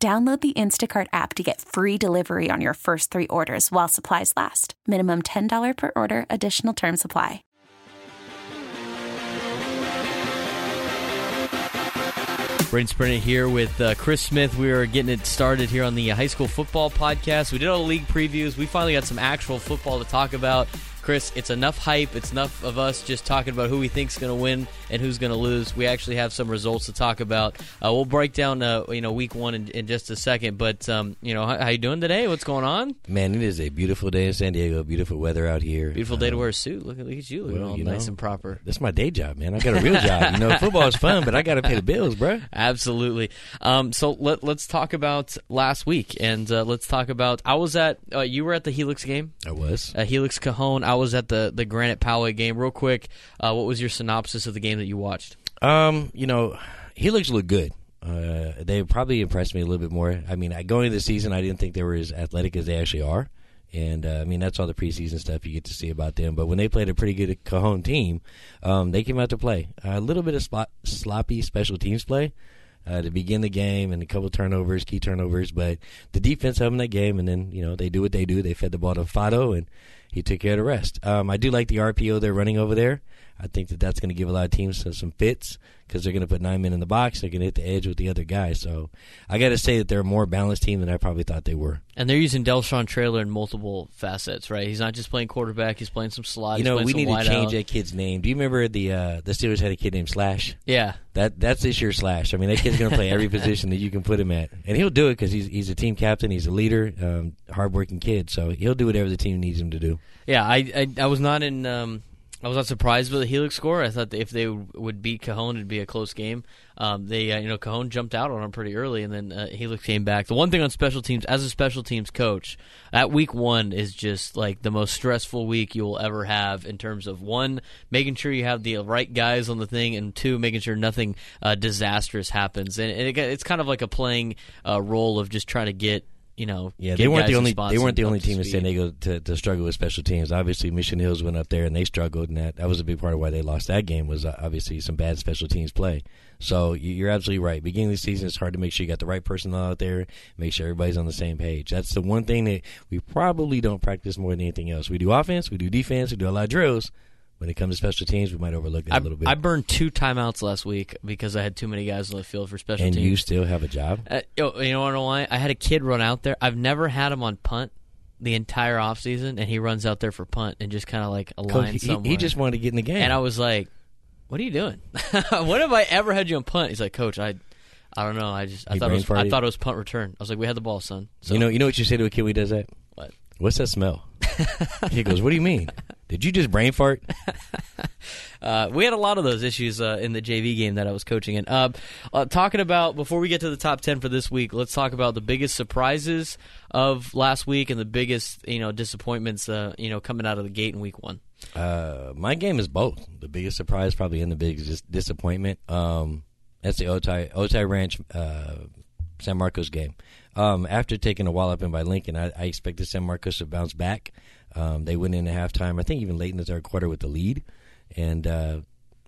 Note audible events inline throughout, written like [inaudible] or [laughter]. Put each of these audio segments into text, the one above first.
Download the Instacart app to get free delivery on your first three orders while supplies last. Minimum $10 per order, additional term supply. Braden Sprinter here with uh, Chris Smith. We are getting it started here on the high school football podcast. We did all the league previews. We finally got some actual football to talk about. Chris, it's enough hype. It's enough of us just talking about who we think's going to win and who's going to lose. We actually have some results to talk about. Uh, we'll break down, uh, you know, week one in, in, just a second. But um, you know, how, how, you doing today? What's going on? Man, it is a beautiful day in San Diego. Beautiful weather out here. Beautiful day um, to wear a suit. Look, look at you, looking well, all you nice know, and proper. That's my day job, man. I got a real job. You know, [laughs] football is fun, but I got to pay the bills, bro. [laughs] Absolutely. Um, so let, us talk about last week, and uh, let's talk about. I was at. Uh, you were at the Helix game. I was. Helix Cajon. I was at the the. Granite Poway game. Real quick, uh, what was your synopsis of the game that you watched? Um, you know, Helix looked good. Uh, they probably impressed me a little bit more. I mean, going into the season, I didn't think they were as athletic as they actually are. And uh, I mean, that's all the preseason stuff you get to see about them. But when they played a pretty good Cajon team, um, they came out to play. a little bit of spot, sloppy special teams play. Uh, to begin the game and a couple turnovers, key turnovers. But the defense held them that game, and then you know they do what they do. They fed the ball to Fado, and he took care of the rest. Um, I do like the RPO they're running over there. I think that that's going to give a lot of teams some fits because they're going to put nine men in the box. They're going to hit the edge with the other guy. So I got to say that they're a more balanced team than I probably thought they were. And they're using Delshon Trailer in multiple facets, right? He's not just playing quarterback; he's playing some slot. You know, we need to change out. that kid's name. Do you remember the uh, the Steelers had a kid named Slash? Yeah, that that's this year's Slash. I mean, that kid's going to play every [laughs] position that you can put him at, and he'll do it because he's he's a team captain. He's a leader, um, hardworking kid. So he'll do whatever the team needs him to do. Yeah, I I, I was not in. Um, I was not surprised with the Helix score. I thought if they would beat Cajon, it'd be a close game. Um, they, uh, you know, Cajon jumped out on them pretty early, and then uh, Helix came back. The one thing on special teams, as a special teams coach, that week one is just like the most stressful week you will ever have in terms of one, making sure you have the right guys on the thing, and two, making sure nothing uh, disastrous happens. And, and it, it's kind of like a playing uh, role of just trying to get you know, yeah, they weren't the only they weren't the only team in San Diego to, to struggle with special teams. Obviously, Mission Hills went up there and they struggled, and that that was a big part of why they lost that game. Was uh, obviously some bad special teams play. So you're absolutely right. Beginning of the season, it's hard to make sure you got the right personnel out there, make sure everybody's on the same page. That's the one thing that we probably don't practice more than anything else. We do offense, we do defense, we do a lot of drills when it comes to special teams, we might overlook that I, a little bit. I burned two timeouts last week because I had too many guys on the field for special and teams. And you still have a job? Uh, you know why? I had a kid run out there. I've never had him on punt the entire offseason, and he runs out there for punt and just kind of like a line he. He just wanted to get in the game. And I was like, what are you doing? [laughs] when have I ever had you on punt? He's like, Coach, I I don't know. I just I thought it was I thought it was punt return. I was like, we had the ball, son. So, you know, you know what you say to a kid who does that? What? What's that smell? [laughs] he goes, What do you mean? [laughs] Did you just brain fart? [laughs] uh, we had a lot of those issues uh, in the JV game that I was coaching in. Uh, uh, talking about before we get to the top ten for this week, let's talk about the biggest surprises of last week and the biggest you know disappointments uh, you know coming out of the gate in week one. Uh, my game is both. The biggest surprise, probably, and the biggest disappointment. Um, that's the Otay Otay Ranch San Marcos game. Um, after taking a walloping by Lincoln, I, I expected San Marcos to bounce back. Um, they went into halftime, I think even late in the third quarter with the lead, and uh,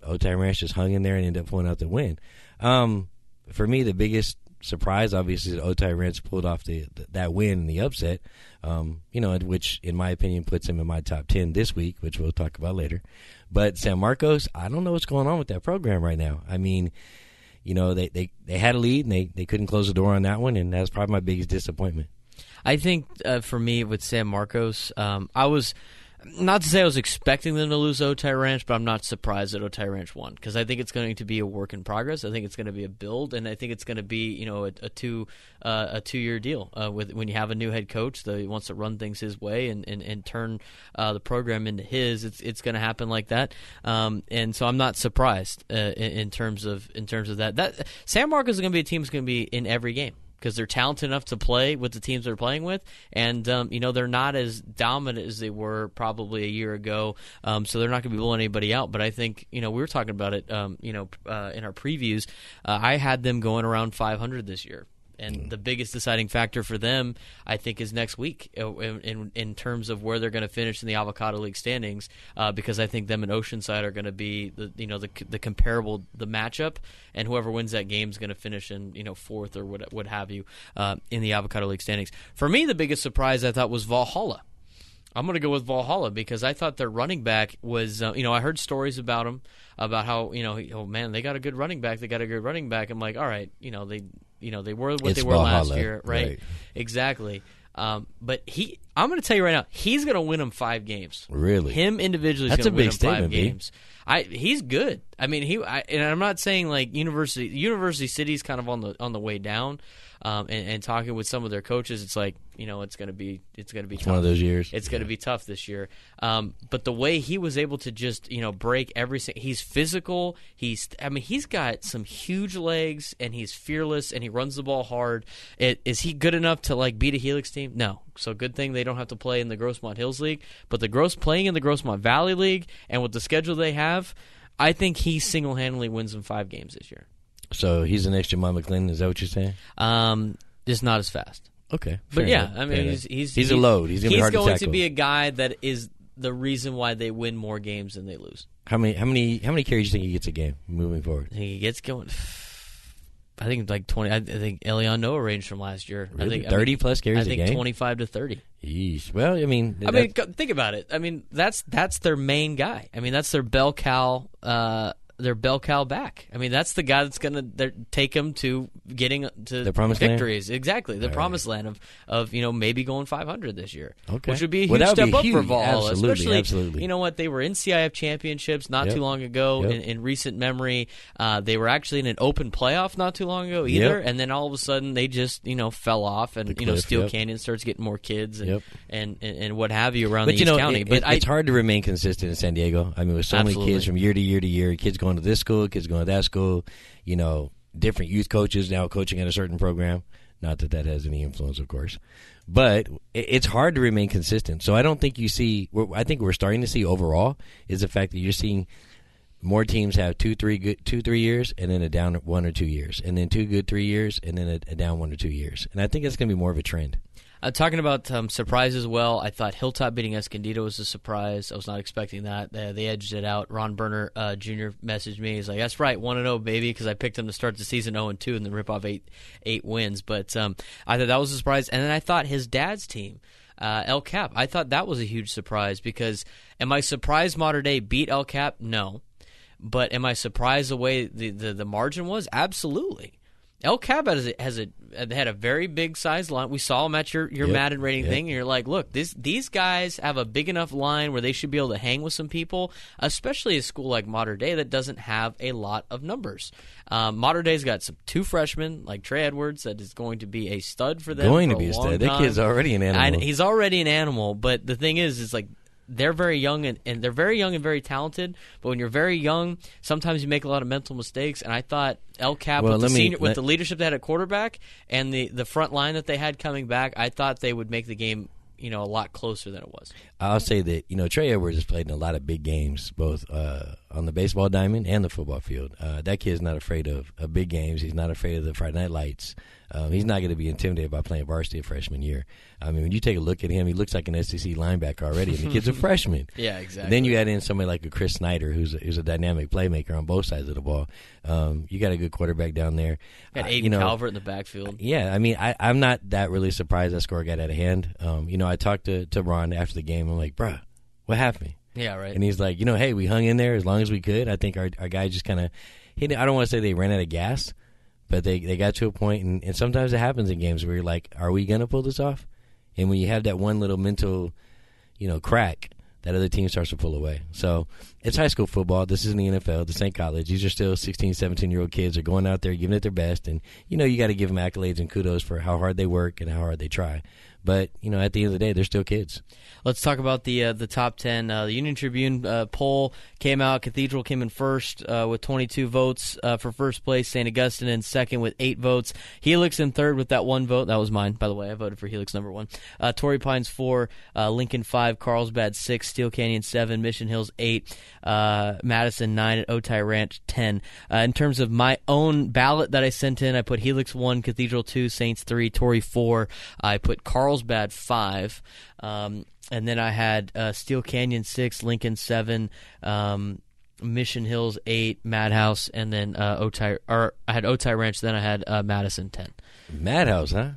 Otay Ranch just hung in there and ended up pulling out the win. Um, for me, the biggest surprise, obviously, is Otay Ranch pulled off the, the, that win and the upset. Um, you know, which in my opinion puts him in my top ten this week, which we'll talk about later. But San Marcos, I don't know what's going on with that program right now. I mean, you know, they, they, they had a lead and they, they couldn't close the door on that one, and that's probably my biggest disappointment. I think uh, for me with San Marcos, um, I was not to say I was expecting them to lose Otay Ranch, but I'm not surprised that Otay Ranch won because I think it's going to be a work in progress. I think it's going to be a build, and I think it's going to be you know a, a two uh, a two year deal uh, with when you have a new head coach that wants to run things his way and and, and turn uh, the program into his. It's it's going to happen like that, um, and so I'm not surprised uh, in, in, terms of in terms of that. That San Marcos is going to be a team that's going to be in every game because they're talented enough to play with the teams they're playing with, and um, you know they're not as dominant as they were probably a year ago. Um, so they're not going to be blowing anybody out. But I think you know we were talking about it, um, you know, uh, in our previews. Uh, I had them going around 500 this year and the biggest deciding factor for them, I think, is next week uh, in in, in terms of where they're going to finish in the Avocado League standings. Uh, because I think them and Oceanside are going to be the you know the the comparable the matchup, and whoever wins that game is going to finish in you know fourth or what what have you uh, in the Avocado League standings. For me, the biggest surprise I thought was Valhalla. I'm going to go with Valhalla because I thought their running back was, uh, you know, I heard stories about him about how, you know, oh man, they got a good running back. They got a good running back. I'm like, all right, you know, they you know they were what It's they were last year, right? right. Exactly. Um, but he, I'm going to tell you right now, he's going to win them five games. Really? Him individually is That's going a to win big him five statement, B. games. I he's good. I mean, he I, and I'm not saying like University University City's kind of on the on the way down. Um, and, and talking with some of their coaches, it's like you know it's going to be it's going to be It's one of those years. It's going to be tough this year. Um, but the way he was able to just you know break every he's physical. He's I mean he's got some huge legs and he's fearless and he runs the ball hard. It, is he good enough to like beat a Helix team? No. So good thing they don't have to play in the Grossmont Hills League. But the Gross playing in the Grossmont Valley League and with the schedule they have, I think he single handedly wins them five games this year. So he's the next Jamal McLean. Is that what you're saying? Um, just not as fast. Okay, But yeah, enough, I mean, he's he's he's a load. He's gonna be hard going to tackle. be a guy that is the reason why they win more games than they lose. how many? How many? How many carries do you think he gets a game moving forward? He gets going. I think like twenty. I, think Elion Noah range from last year. I think 30 I mean, plus carries I think twenty-five to thirty. Yeesh. Well, I mean, I mean, think about it. I mean, that's that's their main guy. I mean, that's their bell cow. Uh, their bell cow back. I mean, that's the guy that's going to take them to getting to The promised land? victories. Exactly, the promised land of of you know maybe going 500 this year. Okay. which would be a huge would step up for huge. Valhalla. Absolutely, Especially, absolutely. you know what? They were in CIF championships not Yep. too long ago. Yep. In, in recent memory, uh, they were actually in an open playoff not too long ago either. Yep. And then all of a sudden, they just you know fell off, and The you know Steel. Canyon starts getting more kids and and, and, and what have you around but the you East know, County. it- but it- I, it's hard to remain consistent in San Diego. I mean, with so Absolutely. many kids from year to year to year, kids going to this school, kids going to that school. You know, different youth coaches now coaching at a certain program. Not that that has any influence, of course, but it's hard to remain consistent. So I don't think you see. I think we're starting to see overall is the fact that you're seeing more teams have two, three good, two, three years, and then a down one or two years, and then two good three years, and then a, a down one or two years. And I think that's going to be more of a trend. Uh, talking about um, surprise as well, I thought Hilltop beating Escondido was a surprise. I was not expecting that. Uh, they edged it out. Ron Berner uh, Jr. messaged me. He's like, "That's right, one and zero, baby," because I picked them to start the season zero and two, and then rip off eight eight wins. But um, I thought that was a surprise. And then I thought his dad's team. Uh, El Cap. I thought that was a huge surprise because am I surprised Mater Dei beat El Cap? No. But am I surprised the way the, the, the margin was? Absolutely. El Cap has a, has a had a very big size line. We saw him at your, your Yep, Madden rating yep. thing, and you're like, look, this these guys have a big enough line where they should be able to hang with some people, especially a school like Mater Dei that doesn't have a lot of numbers. Um, Mater Dei's got some two freshmen like Trey Edwards that is going to be a stud for them. Going for to be a stud. That kid's already an animal. I- he's already an animal, but the thing is, is like they're very young and, and they're very young and very talented. But when you're very young, sometimes you make a lot of mental mistakes. And I thought El Cap Well, with, the, let me- with the leadership they had at quarterback and the the front line that they had coming back, I thought they would make the game you know a lot closer than it was. I'll say that you know Trey Edwards has played in a lot of big games, both uh, on the baseball diamond and the football field. Uh, that kid's not afraid of, of big games. He's not afraid of the Friday night lights. Um, he's not going to be intimidated by playing varsity freshman year. I mean, when you take a look at him, he looks like an SEC linebacker already, and the kid's a [laughs] freshman. Yeah, exactly. Then you add in somebody like a Chris Snyder, who's a, who's a dynamic playmaker on both sides of the ball. Um, you got a good quarterback down there. got Aiden you know, Calvert in the backfield. yeah, I mean, I, I'm not that really surprised that score got out of hand. Um, you know, I talked to, to Ron after the game. I'm like, bruh, what happened? Yeah, right. And he's like, you know, hey, we hung in there as long as we could. I think our our guy just kind of. I don't want to say they ran out of gas, but they they got to a point, and, and sometimes it happens in games where you're like, are we gonna pull this off? And when you have that one little mental, you know, crack, that other team starts to pull away. So it's high school football. This isn't the NFL. This ain't college. These are still 16, 17 year old kids. They're going out there giving it their best. And, you know, you got to give them accolades and kudos for how hard they work and how hard they try. But you know, at the end of the day, they're still kids. Let's talk about the uh, the top ten. Uh, the Union Tribune uh, poll came out. Cathedral came in first uh, with 22 votes uh, for first place. St. Augustine in second with eight votes. Helix in third with that one vote. That was mine, by the way. I voted for Helix number one. Uh, Torrey Pines four, Lincoln five, Carlsbad six, Steele Canyon seven, Mission Hills eight, Madison nine, and Otay Ranch ten. in terms of my own ballot that I sent in, I put Helix one, Cathedral two, Saints three, Torrey four. I put Carlsbad five. Um, and then I had uh, Steele Canyon six, Lincoln seven, um, Mission Hills eight, Madhouse, and then uh, Otay. Or I had Otay Ranch. Then I had uh, Madison ten. Madhouse, huh?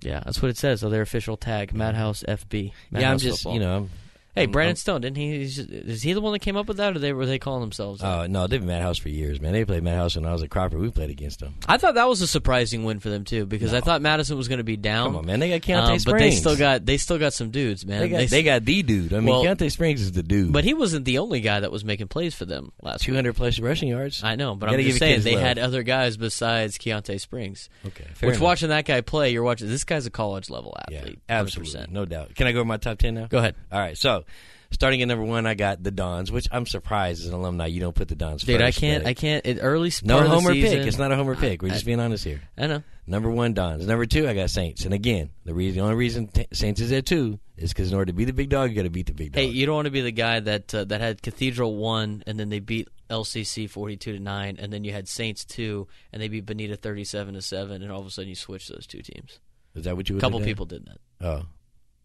Yeah, that's what it says. So their official tag, Madhouse FB. Madhouse yeah, I'm just football. you know I'm Hey, Brandon Stone, didn't he? Is he the one that came up with that, or they were they calling themselves? Oh uh, no, they've been Madhouse for years, man. They played Madhouse when I was at Cropper. We played against them. I thought that was a surprising win for them too, because no. I thought Madison was going to be down. Come on, man, they got Keontae um, Springs, but they still got they still got some dudes, man. They got, they, they got the dude. I mean, well, Keontae Springs is the dude. But he wasn't the only guy that was making plays for them last. Two hundred plus rushing yards. I know, but I'm just saying they love. had other guys besides Keontae Springs. Okay, which enough. watching that guy play, you're watching. This guy's a college level athlete. Yeah, absolutely, 100%. no doubt. Can I go to my top ten now? Go ahead. All right, so Starting at number one, I got the Dons, which I'm surprised as an alumni you don't put the Dons. Dude, first, I can't. I can't. It, early no homer season, pick. It's not a homer pick. We're I, just being honest here. I know. Number one, Dons. Number two, I got Saints. And again, the reason, the only reason t- Saints is at two is because in order to be the big dog, you got to beat the big dog. Hey, you don't want to be the guy that uh, that had Cathedral one, and then they beat LCC forty two to nine, and then you had Saints two, and they beat Benita thirty seven to seven, and all of a sudden you switch those two teams. Is that what you? A couple people did that. Oh,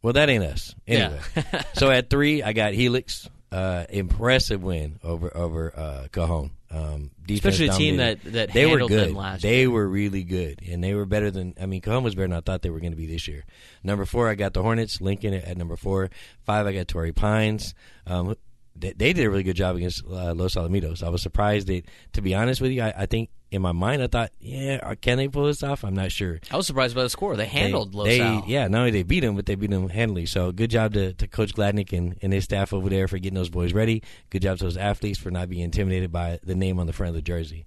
well, that ain't us. Anyway, yeah. [laughs] so at three, I got Helix uh, impressive win over over uh, Cajon. Um, Especially a team that that they were good. last they year. were really good, and they were better than. I mean, Cajon was better than I thought they were going to be this year. Number four, I got the Hornets. Lincoln at number four. Five, I got Torrey Pines. Um, they, they, did a really good job against uh, Los Alamitos. I was surprised that, to be honest with you, I, I think in my mind, I thought, yeah, uh, can they pull this off? I'm not sure. I was surprised by the score. They handled they, they Yeah, not only they beat them, but they beat them handily. So good job to, to Coach Gladnick and, and his staff over there for getting those boys ready. Good job to those athletes for not being intimidated by the name on the front of the jersey.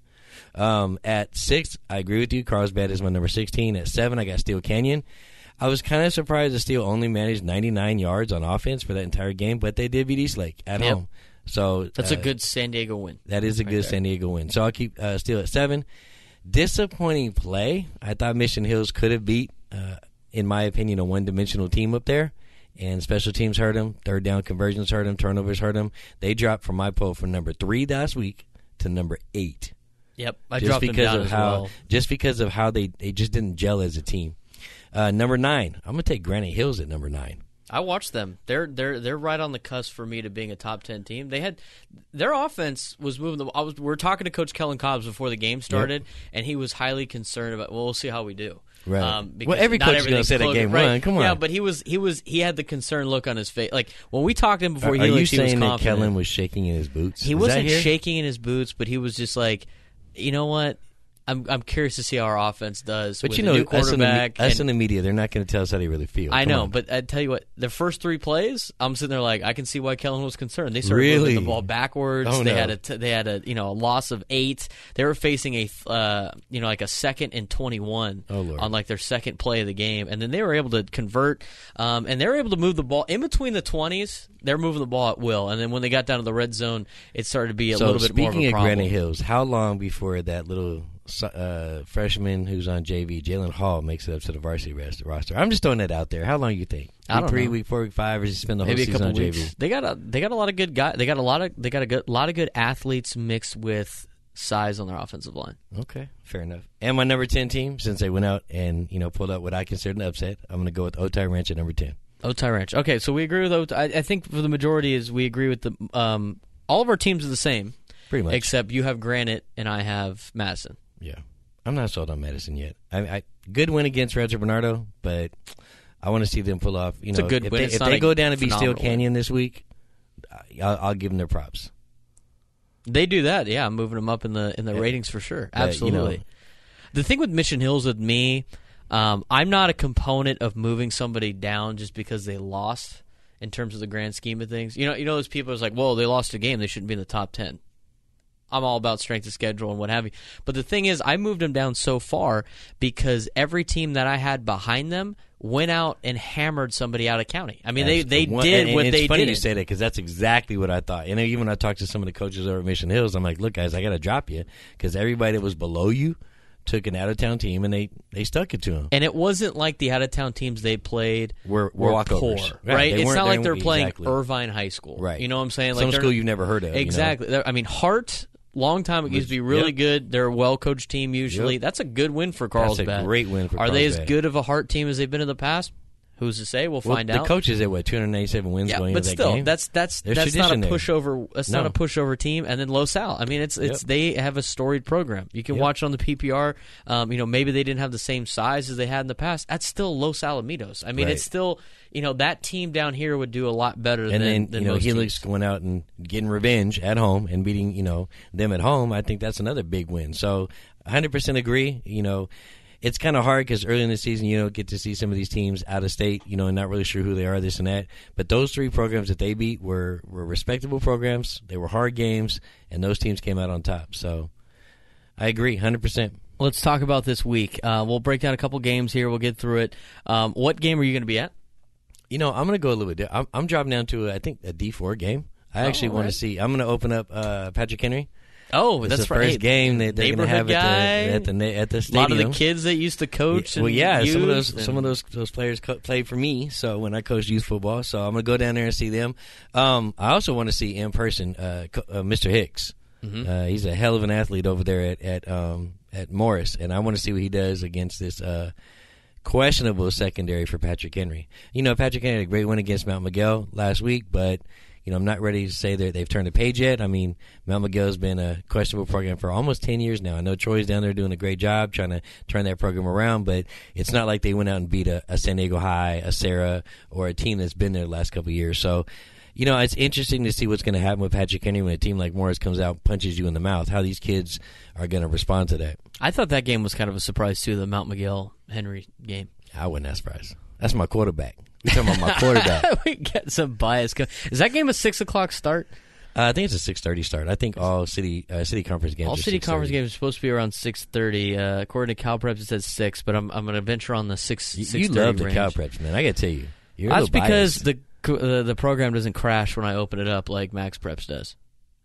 Um, at six, I agree with you. Carlsbad is my number 16. At seven, I got Steele Canyon. I was kind of surprised that Steele only managed 99 yards on offense for that entire game, but they did beat Eastlake at yep. home. So that's uh, a good San Diego win. That is a right good there. San Diego win. So I'll keep uh, Steele at seven. Disappointing play. I thought Mission Hills could have beat, uh, in my opinion, a one-dimensional team up there. And special teams hurt them. Third down conversions hurt them. Turnovers hurt them. They dropped from my poll from number three last week to number eight. Yep, I just dropped because them down of as how well. just because of how they they just didn't gel as a team. Uh, number nine, I'm gonna take Granite Hills at number nine. I watched them. They're they're they're right on the cusp for me to being a top ten team. They had their offense was moving. The, I was we are talking to Coach Kellen Cobbs before the game started, yep. and he was highly concerned about. Well, we'll see how we do. Right. Um, well, every coach is going to say that game right. one. Come on. Yeah, but he was he was he had the concerned look on his face. Like when we talked to him before, are, he are looked, you saying that Kellen was shaking in his boots? He is wasn't shaking in his boots, but he was just like, you know what? I'm I'm curious to see how our offense does. But you know, us in, the, us in the media, they're not going to tell us how they really feel. I Come know, on. but I tell you what, the first three plays, I'm sitting there like I can see why Kellen was concerned. They started really? moving the ball backwards. Oh, they no. had a t- they had a you know a loss of eight. They were facing a uh, you know like a second and 21 oh, on like their second play of the game, and then they were able to convert, um, and they were able to move the ball in between the 20s. They're moving the ball at will, and then when they got down to the red zone, it started to be a so little bit more of a Speaking of. Granite Hills, how long before that little uh, freshman who's on JV, Jalen Hall, makes it up to the varsity roster. I'm just throwing that out there. How long you think? I don't three, know. week four, week five, or just spend the whole Maybe season on weeks. JV? They got a they got a lot of good guys. They got a lot of they got a good, lot of good athletes mixed with size on their offensive line. Okay, fair enough. And my number ten team, since they went out and you know pulled out what I consider an upset, I'm going to go with Otay Ranch at number ten. Otay Ranch. Okay, so we agree with Otay. I, I think for the majority is we agree with the um, all of our teams are the same, pretty much, except you have Granite and I have Madison. Yeah. I'm not sold on Madison yet. I, I good win against Rancho Bernardo, but I want to see them pull off. You it's know, a good if win. they, if they go down to be Steele Canyon this week, I'll, I'll, give them their props. They do that, yeah. I'm moving them up in the in the yeah. ratings for sure. Absolutely. you know, the thing with Mission Hills with me, um, I'm not a component of moving somebody down just because they lost. In terms of the grand scheme of things, you know, you know, those people are like, "Whoa, they lost a game; they shouldn't be in the top 10. I'm all about strength of schedule and what have you. But the thing is, I moved them down so far because every team that I had behind them went out and hammered somebody out of county. I mean, That's they they the one- did and- and what it's they funny did. you say that because that's exactly what I thought. And even when I talked to some of the coaches over at Mission Hills, I'm like, look, guys, I got to drop you because everybody that was below you took an out of town team and they they stuck it to them. and it wasn't like the out of town teams they played Were- were poor, walkovers. Right, right? It's they like they're playing exactly. Irvine High School, Right. You know what I'm saying? Like Some school you've never heard of. you know? Exactly. I mean, Hart. Long time it used to be really Yep. good. They're a well coached team usually. Yep. That's a good win for That's a great win for Are they as good of a Hart team as they've been in the past? Who's to say? We'll Well, find the out. The coaches at what 297 wins yeah, going but into that still, game. that's that's There's that's not a there. pushover. That's not a pushover team. And then Los Al. I mean, it's it's Yep. they have a storied program. You can Yep. watch on the PPR. Um, you know, maybe they didn't have the same size as they had in the past. That's still Los Alamitos. I mean, Right. it's still you know that team down here would do a lot better and than then than you know Helix teams. going out and getting revenge at home and beating you know them at home. I think that's another big win. So 100 percent agree. You know, it's kind of hard because early in the season you don't get to see some of these teams out of state. You know, and not really sure who they are, this and that. But those three programs that they beat were were respectable programs. They were hard games, and those teams came out on top. So I agree, 100 percent. Let's talk about this week. Uh, we'll break down a couple games here. We'll get through it. Um, what game are you going to be at? You know, I'm going to go a little bit. di- I'm, I'm dropping down to I think a D4 game. I actually Oh, want alright. to see. I'm going to open up uh, Patrick Henry. Oh, It's that's the right. first game that they're going to have Neighborhood at the, guy. at the at the A lot of the kids that used to coach. well, yeah, some of those some of those those players co- played for me. So when I coached youth football, so I'm gonna go down there and see them. Um, I also want to see in person uh, co- uh, Mr. Hicks. Mm-hmm. Uh, he's a hell of an athlete over there at at um, at Morris, and I want to see what he does against this. Questionable secondary for Patrick Henry. You know, Patrick Henry had a great win against Mount Miguel last week, but you know, I'm not ready to say that they've turned the page yet. I mean, Mount Miguel's been a questionable program for almost 10 years now. I know Troy's down there doing a great job trying to turn that program around, but it's not like they went out and beat a, a San Diego High, a Serra, or a team that's been there the last couple years. So, you know, it's interesting to see what's going to happen with Patrick Henry when a team like Morris comes out, punches you in the mouth, how these kids are going to respond to that. I thought that game was kind of a surprise too. The Mount Miguel Henry game. I wasn't that surprised. That's my quarterback. You're talking about my [laughs] quarterback. [laughs] we get some bias. Is that game a six o'clock start? Uh, I think it's a six thirty start. I think all city uh, city conference games. All are city 6:30. conference games are supposed to be around six thirty. Uh, according to Cal Preps, it says six, but I'm I'm going to venture on the six. You, 6:30 you love the range. Cal Preps, man. I got to tell you, you're That's because biased. the uh, the program doesn't crash when I open it up like Max Preps does.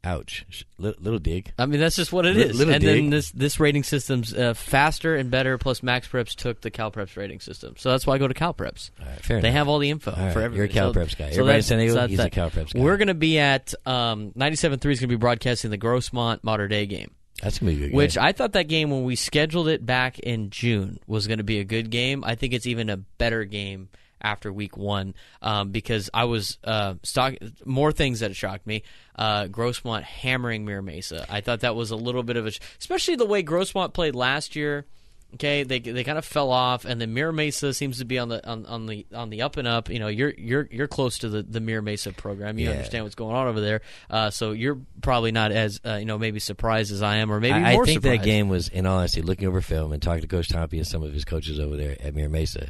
Ouch, little, dig. I mean, that's just what it Li- is. little and then this this rating system's uh, faster and better. Plus, Max Preps took the Cal Preps rating system, so that's why I go to Cal Preps. All right, fair They enough. have all the info All right, for you're a everybody. Cal So- Preps guy. so Everybody in San Diego, so that's he's a that. Cal Preps guy. We're going to be at um, 97.3 is going to be broadcasting the Grossmont Mater Dei game. That's gonna be a good. Game. Which game. I thought that game when we scheduled it back in June was going to be a good game. I think it's even a better game after week one um, because I was uh, stock more things that shocked me. Uh, Grossmont hammering Mira Mesa. I thought that was a little bit of a, especially the way Grossmont played last year. Okay, they they kind of fell off, and then Mira Mesa seems to be on the on, on the on the up and up. You know, you're you're you're close to the the Mira Mesa program. You Yeah. understand what's going on over there, uh, so you're probably not as uh, you know maybe surprised as I am, or maybe I, I think surprised. that game was, in all honesty, looking over film and talking to Coach Tompy and some of his coaches over there at Mira Mesa.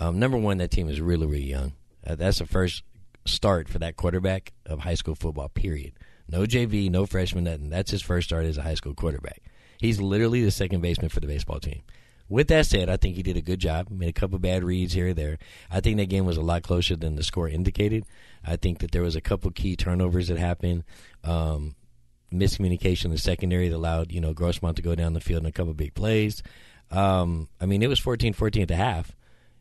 Um, number one, that team is really, really young. Uh, that's the first start for that quarterback of high school football. Period. No JV, no freshman, nothing. That's his first start as a high school quarterback. He's literally the second baseman for the baseball team. With that said, I think he did a good job. Made a couple bad reads here or there. I think that game was a lot closer than the score indicated. I think that there was a couple key turnovers that happened. Um, miscommunication in the secondary that allowed you know Grossmont to go down the field in a couple big plays. Um, I mean, it was 14-14 at the half,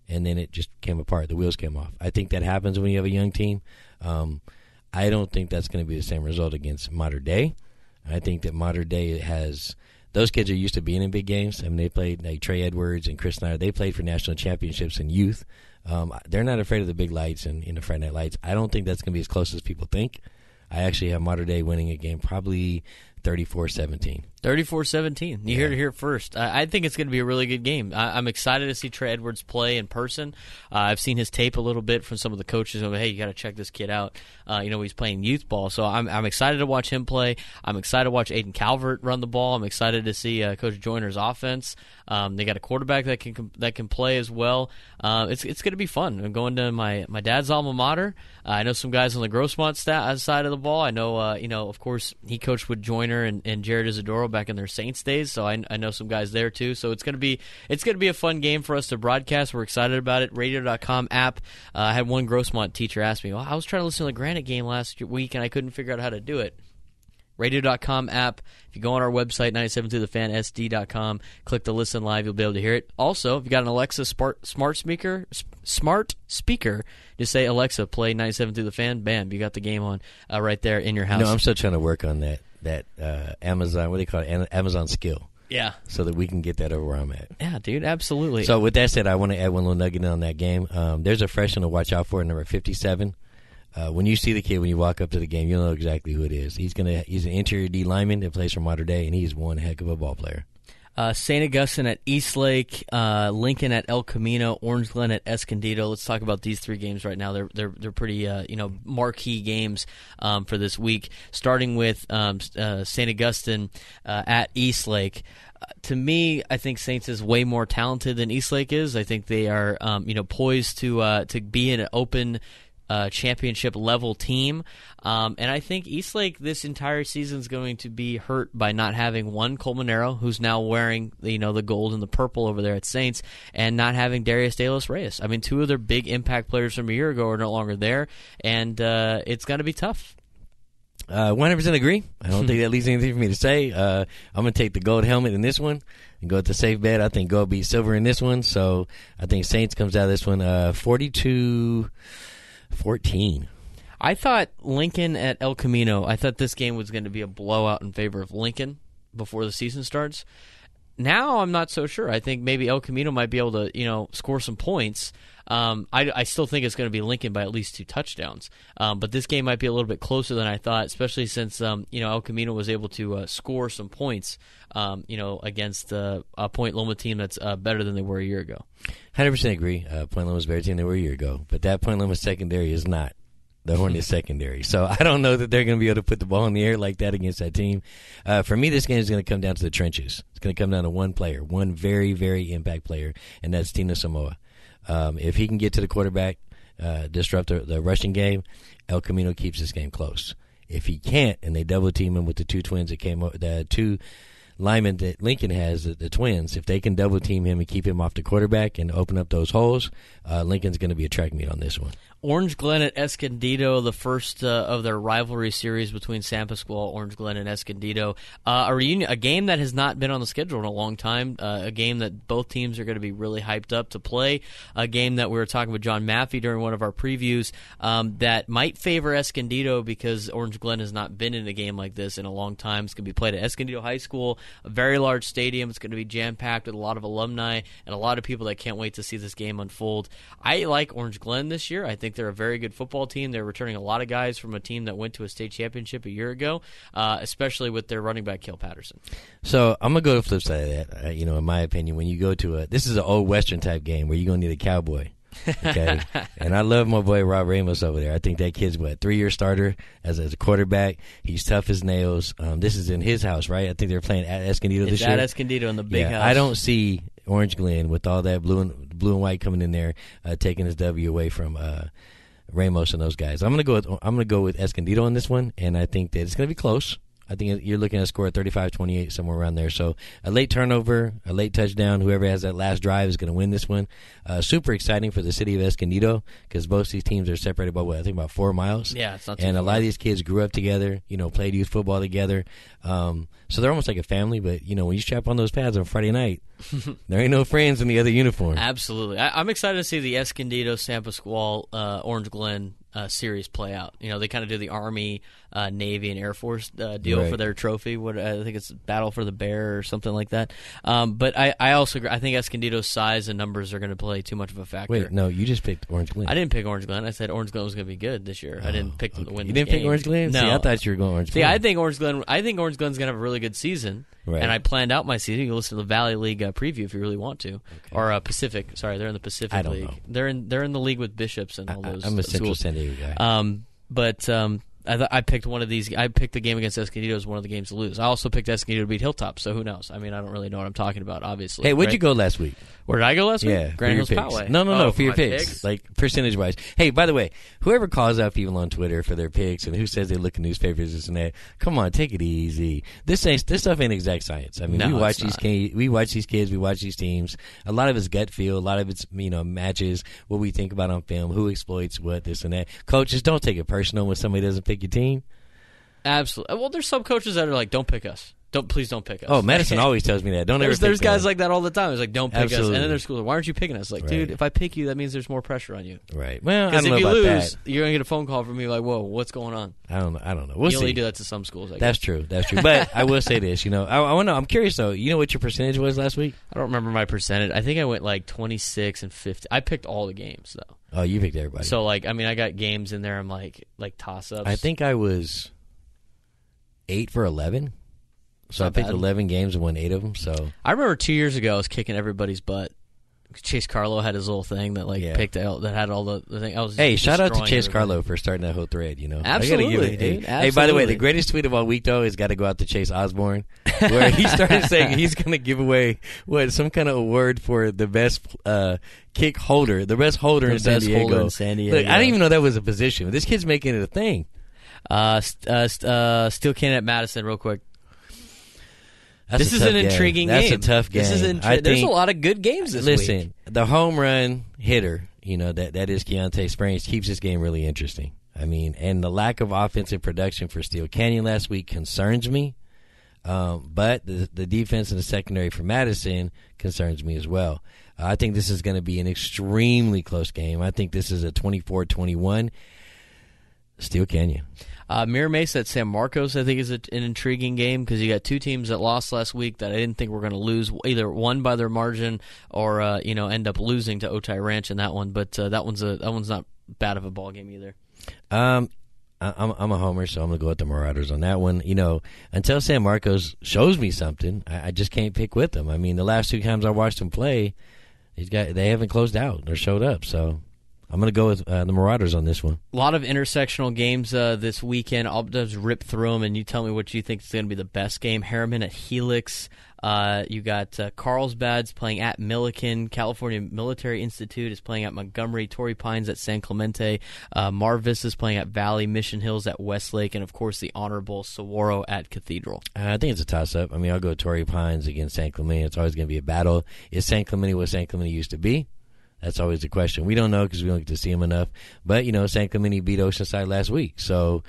and then it just came apart. The wheels came off. I think that happens when you have a young team. Um, I don't think that's going to be the same result against Mater Dei. I think that Mater Dei has those kids are used to being in big games. I mean, they played like Trey Edwards and Chris Snyder. They played for national championships in youth. Um, they're not afraid of the big lights and in the Friday Night Lights. I don't think that's going to be as close as people think. I actually have Mater Dei winning a game probably 34-17. 34-17. You heard it here first. I, I think it's going to be a really good game. I, I'm excited to see Trey Edwards play in person. Uh, I've seen his tape a little bit from some of the coaches. Of, hey, you got to check this kid out. Uh, you know, he's playing youth ball, so I'm, I'm excited to watch him play. I'm excited to watch Aiden Calvert run the ball. I'm excited to see uh, Coach Joyner's offense. Um, they got a quarterback that can that can play as well. Uh, it's it's going to be fun. I'm going to my, my dad's alma mater. Uh, I know some guys on the Grossmont sta- side of the ball. I know uh, you know of course he coached with Joyner and, and Jared Isidoro back in their Saints days, so I, I know some guys there too. So it's going to be it's going to be a fun game for us to broadcast. We're excited about it. Radio.com app. Uh, I had one Grossmont teacher ask me, "Well, I was trying to listen to the Granite game last week and I couldn't figure out how to do it." radio.com app. If you go on our website, 972thefansd.com, click the listen live, you'll be able to hear it. Also, if you got an Alexa smart, smart speaker, smart speaker, just say Alexa, play 97 the fan. Bam, you got the game on uh, right there in your house. No, I'm still trying to work on that that uh, Amazon. What do they call it? Amazon skill. Yeah. So that we can get that over where I'm at. Yeah, dude, absolutely. So with that said, I want to add one little nugget on that game. Um, there's a freshman to watch out for, number 57. Uh, when you see the kid when you walk up to the game, you'll know exactly who it is. He's gonna he's an interior D lineman that plays for Mater Dei, and he's one heck of a ball player. Uh, St. Augustine at Eastlake, uh, Lincoln at El Camino, Orange Glen at Escondido. Let's talk about these three games right now. They're they're they're pretty uh, you know marquee games um, for this week. Starting with um, uh, St. Augustine uh, at Eastlake. Uh, to me, I think Saints is way more talented than Eastlake is. I think they are um, you know poised to to be in an open uh, championship level team. Um, and I think Eastlake this entire season is going to be hurt by not having one Colmenero, who's now wearing you know the gold and the purple over there at Saints, and not having Darius De Los Reyes. I mean, two of their big impact players from a year ago are no longer there, and uh, it's going to be tough. Uh, 100% agree. I don't think that leaves anything for me to say. Uh, I'm going to take the gold helmet in this one and go with the safe bet. I think gold beat silver in this one. So I think Saints comes out of this one uh, 42 14. I thought Lincoln at El Camino, I thought this game was going to be a blowout in favor of Lincoln before the season starts. Now I'm not so sure. I think maybe El Camino might be able to, you know, score some points. Um, I, I, still think it's going to be Lincoln by at least two touchdowns. Um, but this game might be a little bit closer than I thought, especially since um, you know El Camino was able to uh, score some points, um, you know, against uh, a Point Loma team that's uh, better than they were a year ago. Hundred percent agree. Uh, Point Loma's better team than they were a year ago, but that Point Loma secondary is not the Hornets secondary. So I don't know that they're going to be able to put the ball in the air like that against that team. Uh, for me, this game is going to come down to the trenches. It's going to come down to one player, one very, very impact player, and that's Tina Samoa. Um, if he can get to the quarterback, uh, disrupt the, the, rushing game, El Camino keeps this game close. If he can't, and they double team him with the two twins that came, the two linemen that Lincoln has, the, the, twins, if they can double team him and keep him off the quarterback and open up those holes, uh, Lincoln's going to be a track meet on this one. Orange Glen at Escondido, the first uh, of their rivalry series between San Pasqual, Orange Glen, and Escondido. Uh, a reunion, a game that has not been on the schedule in a long time. Uh, a game that both teams are going to be really hyped up to play. A game that we were talking with John Maffei during one of our previews um, that might favor Escondido because Orange Glen has not been in a game like this in a long time. It's going to be played at Escondido High School, a very large stadium. It's going to be jam packed with a lot of alumni and a lot of people that can't wait to see this game unfold. I like Orange Glen this year. I think they're a very good football team. They're returning a lot of guys from a team that went to a state championship a year ago, uh, especially with their running back, Cale Patterson. So I'm gonna go to the flip side of that. Uh, you know, in my opinion, when you go to a this is an old Western type game where you're gonna need a cowboy. okay, [laughs] and I love my boy Rob Ramos over there. I think that kid's what three year starter as, as a quarterback. He's tough as nails. Um, this is in his house, right? I think they're playing at Escondido it's this at year. At Escondido in the big yeah, house. I don't see Orange Glen with all that blue and blue and white coming in there, uh, taking his W away from uh, Ramos and those guys. I'm gonna go. With, I'm gonna go with Escondido on this one, and I think that it's gonna be close. I think you're looking at a score of 35-28 somewhere around there. So a late turnover, a late touchdown. Whoever has that last drive is going to win this one. Uh, super exciting for the city of Escondido because both these teams are separated by what I think about four miles. Yeah, it's not. and far. a lot of these kids grew up together. You know, played youth football together. Um, so they're almost like a family. But you know, when you strap on those pads on Friday night, [laughs] there ain't no friends in the other uniform. Absolutely, I, am excited to see the Escondido, San Pasqual, uh, Orange Glen uh, series play out. You know, they kind of do the Army, uh, Navy, and Air Force uh, deal Right. for their trophy. What I think it's Battle for the Bear or something like that. Um, but I, I also I think Escondido's size and numbers are going to play too much of a factor. Wait, no, you just picked Orange Glen. I didn't pick Orange Glen. I said Orange Glen was going to be good this year. I didn't pick them to win. You the didn't pick. Orange Glen. No, See, I thought you were going Orange See, Glen. I think Orange Glen. I think Orange Glen's gonna have a really good season, Right. and I planned out my season. You can listen to the Valley League uh, preview if you really want to, or uh, Pacific. Sorry, they're in the Pacific League. know. They're in they're in the league with bishops and all I, those. I'm a Central schools. San Diego guy. Um, but um, I, th- I picked one of these. I picked the game against Escondido as one of the games to lose. I also picked Escondido to beat Hilltop. So who knows? I mean, I don't really know what I'm talking about. Obviously. Hey, where'd right? you go last week? Where did I go last week? Yeah, for Grand Hills picks. Poway. No, no, no, Oh, for your my picks, like percentage wise. Hey, by the way, whoever calls out people on Twitter for their picks and who says they look at newspapers this and that, come on, take it easy. This ain't this stuff ain't exact science. I mean, No, we watch these not. ki- we watch these kids, we watch these teams. A lot of it's gut feel, a lot of it's you know matches, what we think about on film, who exploits what, this and that. Coaches, don't take it personal when somebody doesn't pick your team. Absolutely. Well, there's some coaches that are like, "Don't pick us. Don't please don't pick us." Oh, Madison [laughs] always tells me that. Don't ever. There's, pick there's guys like that all the time. It's like, don't pick us. And then there's schools like, why aren't you picking us? Like, Right. dude, if I pick you, that means there's more pressure on you. right. Well, I Because if you lose, that. you're going to get a phone call from me like, whoa, what's going on? I don't know. I don't know. We'll you see. only do that to some schools. I guess. That's true. That's true. But I will say this. You know, I, I want to. I'm curious though. You know what your percentage was last week? I don't remember my percentage. I think I went like 26 and 50. I picked all the games, though. Oh, you picked everybody. So, like, I mean, I got games in there. I'm like, like toss ups. I think I was eight for eleven. So I Not picked bad. eleven games and won eight of them. So I remember two years ago, I was kicking everybody's butt. Chase Carlo had his little thing that like Yeah. picked out that had all the, the thing. I was hey, shout out to Chase. Carlo for starting that whole thread. You know, I Absolutely, give it- dude. Hey, hey, by the way, the greatest tweet of all week though is got to go out to Chase Osborne, [laughs] where he started saying he's going to give away what some kind of award for the best uh, kick holder, the best holder The in San best Diego. holder in San Look, Diego. I didn't even know that was a position. This kid's making it a thing. Uh, st- uh, st- uh, Steele Canyon at Madison, real quick. That's this is an game. intriguing That's game. a tough game. This is intri- I There's a lot of good games this week. Listen, week. the home run hitter, you know that that is Keontae Springs, keeps this game really interesting. I mean, and the lack of offensive production for Steele Canyon last week concerns me. Um, but the the defense in the secondary for Madison concerns me as well. I think this is going to be an extremely close game. I think this is a 24-21 Steele Canyon. Uh, Mira Mesa at San Marcos, I think, is a, an intriguing game because you got two teams that lost last week that I didn't think were going to lose, either one by their margin or uh, you know end up losing to Otay Ranch in that one. But uh, that one's a that one's not bad of a ball game either. Um, I, I'm I'm a homer, so I'm gonna go with the Marauders on that one. You know, until San Marcos shows me something, I, I just can't pick with them. I mean, the last two times I watched them play, these guys they haven't closed out or showed up. So I'm gonna go with uh, the Marauders on this one. A lot of intersectional games uh, this weekend. I'll just rip through them, and you tell me what you think is going to be the best game. Harriman at Helix. Uh, you got uh, Carlsbad's playing at Millikan. California Military Institute is playing at Montgomery. Torrey Pines at San Clemente. Uh, Marvis is playing at Valley. Mission Hills at Westlake, and of course the Honor Bowl Saguaro at Cathedral. Uh, I think it's a toss up. I mean, I'll go Torrey Pines against San Clemente. It's always gonna be a battle. Is San Clemente what San Clemente used to be? That's always the question. We don't know because we don't get to see them enough. But you know, San Clemente beat Oceanside last week, so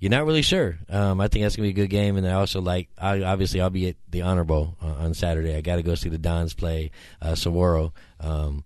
you're not really sure. Um, I think that's gonna be a good game, and I also like. I, obviously, I'll be at the Honor Bowl uh, on Saturday. I got to go see the Dons play uh, Saguaro. Um,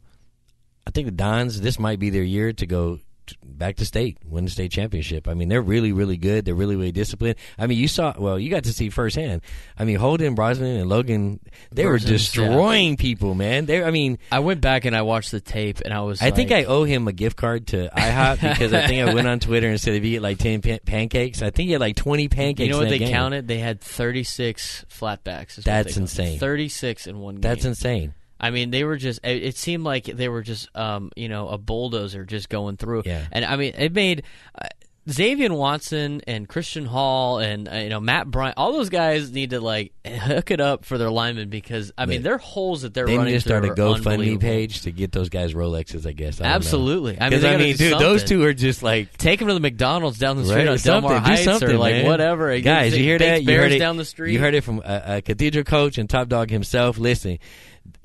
I think the Dons. This might be their year to go back to state, win the state championship. I mean, they're really, really good. They're really, really disciplined. I mean, you saw. Well, you got to see firsthand. I mean, Holden, Brosnan, and Logan. They were Brosnan's, yeah. destroying people, man. They. I mean. I went back and I watched the tape, and I was. I think I owe him a gift card to IHOP [laughs] because I think I went on Twitter and said if you get like ten pan- pancakes, I think he had like twenty pancakes. You know what they game. counted? They had 36 flatbacks. That's insane. 36 in one game. That's insane. I mean, they were just. It, it seemed like they were just, um, you know, a bulldozer just going through. Yeah. And I mean, it made uh, Xavier Watson and Christian Hall and uh, you know Matt Bryant. All those guys need to like hook it up for their linemen because I mean, their holes that they're They running need to start a GoFundMe page to get those guys Rolexes. I guess. I. Absolutely. I mean, I mean, dude, those two are just like Take them to the McDonald's down the street Right, on something. Delmar Do Heights something, or like man. whatever. Guys, you hear that? You heard it down the street. You heard it from a, a Cathedral coach and top dog himself. Listen,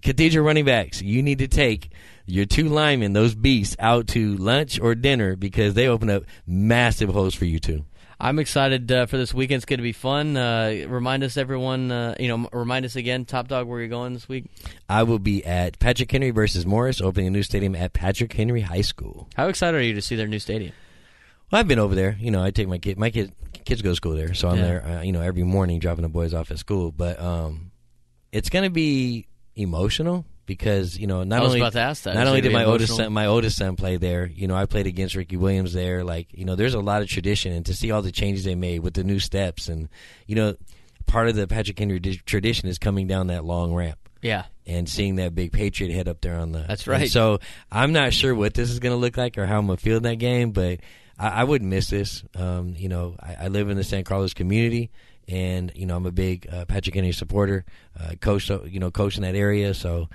Cathedral running backs, you need to take your two linemen, those beasts, out to lunch or dinner because they open up massive holes for you two. I'm excited uh, for this weekend. It's going to be fun. Uh, remind us, everyone. Uh, you know, remind us again, Top Dog, where you're going this week. I will be at Patrick Henry versus Morris, opening a new stadium at Patrick Henry High School. How excited are you to see their new stadium? Well, I've been over there. You know, I take my kid. My kid kids go to school there, so I'm Yeah. there. Uh, you know, every morning dropping the boys off at school. But um, it's going to be emotional because you know not only about to ask that. not Is only did my oldest son my oldest son play there. You know, I played against Ricky Williams there. Like you know, there's a lot of tradition, and to see all the changes they made with the new steps, and you know, part of the Patrick Henry di- tradition is coming down that long ramp Yeah, and seeing that big Patriot head up there on the. That's right. so I'm not sure what this is going to look like or how I'm going to feel in that game, but I, I wouldn't miss this. Um, you know, I, I live in the San Carlos community, and you know, I'm a big uh, Patrick Henry supporter. Uh, coach, you know, coach in that area, so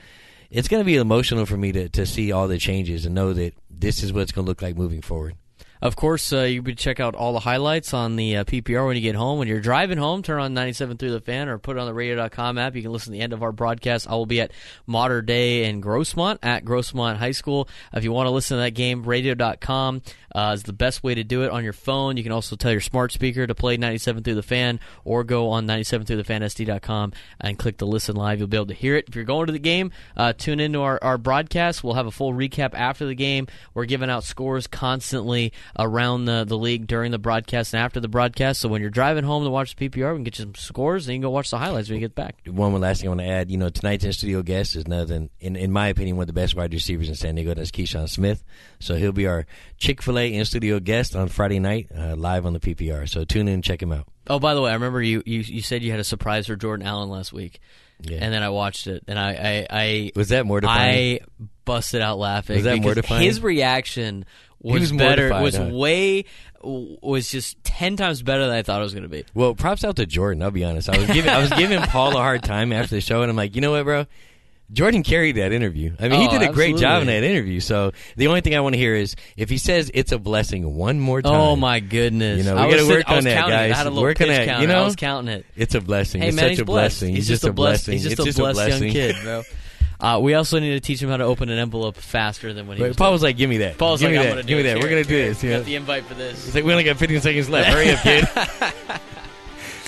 it's going to be emotional for me to to see all the changes and know that this is what it's going to look like moving forward. Of course, uh, you can check out all the highlights on the uh, PPR when you get home. When you're driving home, turn on 97 through the fan or put it on the radio.com app. You can listen to the end of our broadcast. I will be at Mater Dei in Grossmont at Grossmont High School. If you want to listen to that game, radio.com uh, is the best way to do it on your phone. You can also tell your smart speaker to play 97 through the fan or go on 97 through the fansd.com and click the listen live. You'll be able to hear it. If you're going to the game, uh, tune into our, our broadcast. We'll have a full recap after the game. We're giving out scores constantly around the, the league during the broadcast and after the broadcast. So when you're driving home to watch the PPR, we can get you some scores and you can go watch the highlights when you get back. One last thing I want to add. You know, tonight's in studio guest is nothing, in, in my opinion, one of the best wide receivers in San Diego. That's Keyshawn Smith. So he'll be our Chick fil A in studio guest on Friday night, uh, live on the PPR. So tune in and check him out. Oh, by the way, I remember you, you, you said you had a surprise for Jordan Allen last week. Yeah. And then I watched it, and I, I, I Was that mortifying? I busted out laughing. Was that mortifying? His reaction was, was better. Was huh? way was just ten times better than I thought it was going to be. Well, props out to Jordan. I'll be honest. I was giving I was giving Paul a hard time after the show, and I'm like, you know what, bro? Jordan carried that interview. I mean, he Oh, did a great job in that interview. So the only thing I want to hear is if he says it's a blessing one more time. Oh my goodness! You know, we I was gotta work on that, counting it. guys. I had a little Work on that, you know? I was counting it. It's a blessing. Hey it's man, such he's a blessed. blessing. He's, just, a blessing. He's just a just blessed a blessing. young kid, bro. Uh, we also need to teach him how to open an envelope faster than when he But was. Paul was like, "Give me that. Paul's give like, me that. give me that. We're gonna do this." You got the invite for this. It's like we only got 15 seconds left. Hurry up, kid. [laughs] [laughs]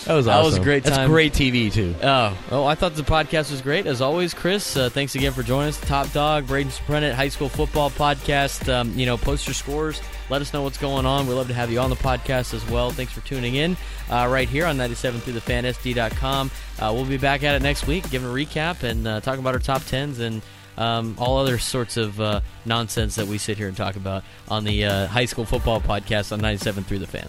That was That was a great That's time. great TV too. Oh, well, I thought the podcast was great. As always, Chris, uh, thanks again for joining us. Top Dog, Braden Sprennett, High School Football Podcast. Um, you know, post your scores. Let us know what's going on. We'd love to have you on the podcast as well. Thanks for tuning in uh, right here on 97 through the fansd.com. Uh, we'll be back at it next week, giving a recap and uh, talking about our top 10s and um, all other sorts of uh, nonsense that we sit here and talk about on the uh, High School Football Podcast on 97 through the fan.